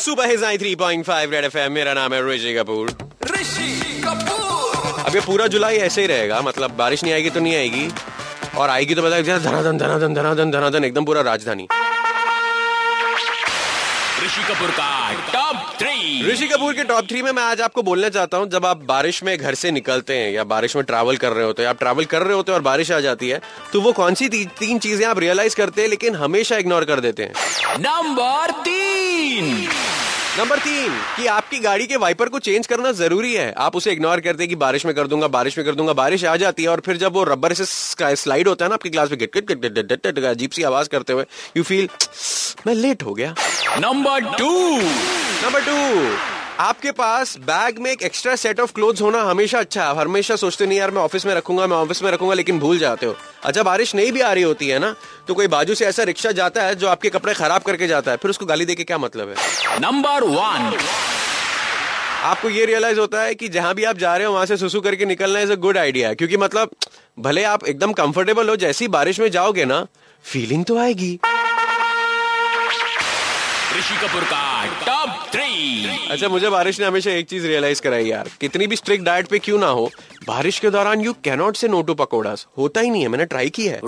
Super his I three point five red F मेरा नाम है ऋषि कपूर। ऋषि कपूर। अब ये पूरा जुलाई ऐसे ही रहेगा मतलब बारिश नहीं आएगी तो नहीं आएगी और आएगी तो बताया धनाधन धनाधन धनाधन धनाधन एकदम पूरा राजधानी। ऋषि कपूर का टॉप थ्री ऋषि कपूर के टॉप थ्री में मैं आज आपको बोलना चाहता हूँ जब आप बारिश में घर से निकलते हैं या बारिश में ट्रैवल कर रहे होते हैं आप ट्रैवल कर रहे होते हैं और बारिश आ जाती है तो वो कौन सी ती, तीन चीज़ें आप रियलाइज़ करते हैं लेकिन हमेशा इग्नोर कर देते हैं? नंबर तीन। नंबर तीन कि आपकी गाड़ी के वाइपर को चेंज करना ज़रूरी है। आप उसे इग्नोर करते हैं कि बारिश में कर दूँगा बारिश में कर दूँगा बारिश आ जाती है और फिर जब वो रबर से स्लाइड होता है ना आपकी ग्लास में गिट गिट गिट गिट गिट अजीब सी आवाज़ करते हुए यू फील मैं लेट हो गया। नंबर टू नंबर टू आपके पास बैग में एक एक्स्ट्रा सेट ऑफ़ क्लोथ्स होना हमेशा अच्छा है। हमेशा सोचते नहीं यार मैं ऑफ़िस में रखूँगा मैं ऑफ़िस में रखूँगा लेकिन भूल जाते हो। अच्छा बारिश नहीं भी आ रही होती है ना तो कोई बाजू से ऐसा रिक्शा जाता है जो आपके कपड़े खराब करके जाता है। फिर उसको गाली देके क्या मतलब है? नंबर वन आपको ये रियलाइज़ होता है कि जहाँ भी आप जा रहे हो वहाँ से सुसु करके निकलना इज़ अ गुड आइडिया क्योंकि मतलब भले आप एकदम कंफर्टेबल हो जैसी बारिश में जाओगे ना फीलिंग तो आएगी। ऋषि कपूर का टॉप थ्री। अच्छा मुझे बारिश ने हमेशा एक चीज़ रियलाइज़ कराई यार, कितनी भी स्ट्रिक्ट डाइट पे क्यों ना हो, बारिश के दौरान you cannot say no to pakoras, होता ही नहीं है, मैंने ट्राई की है।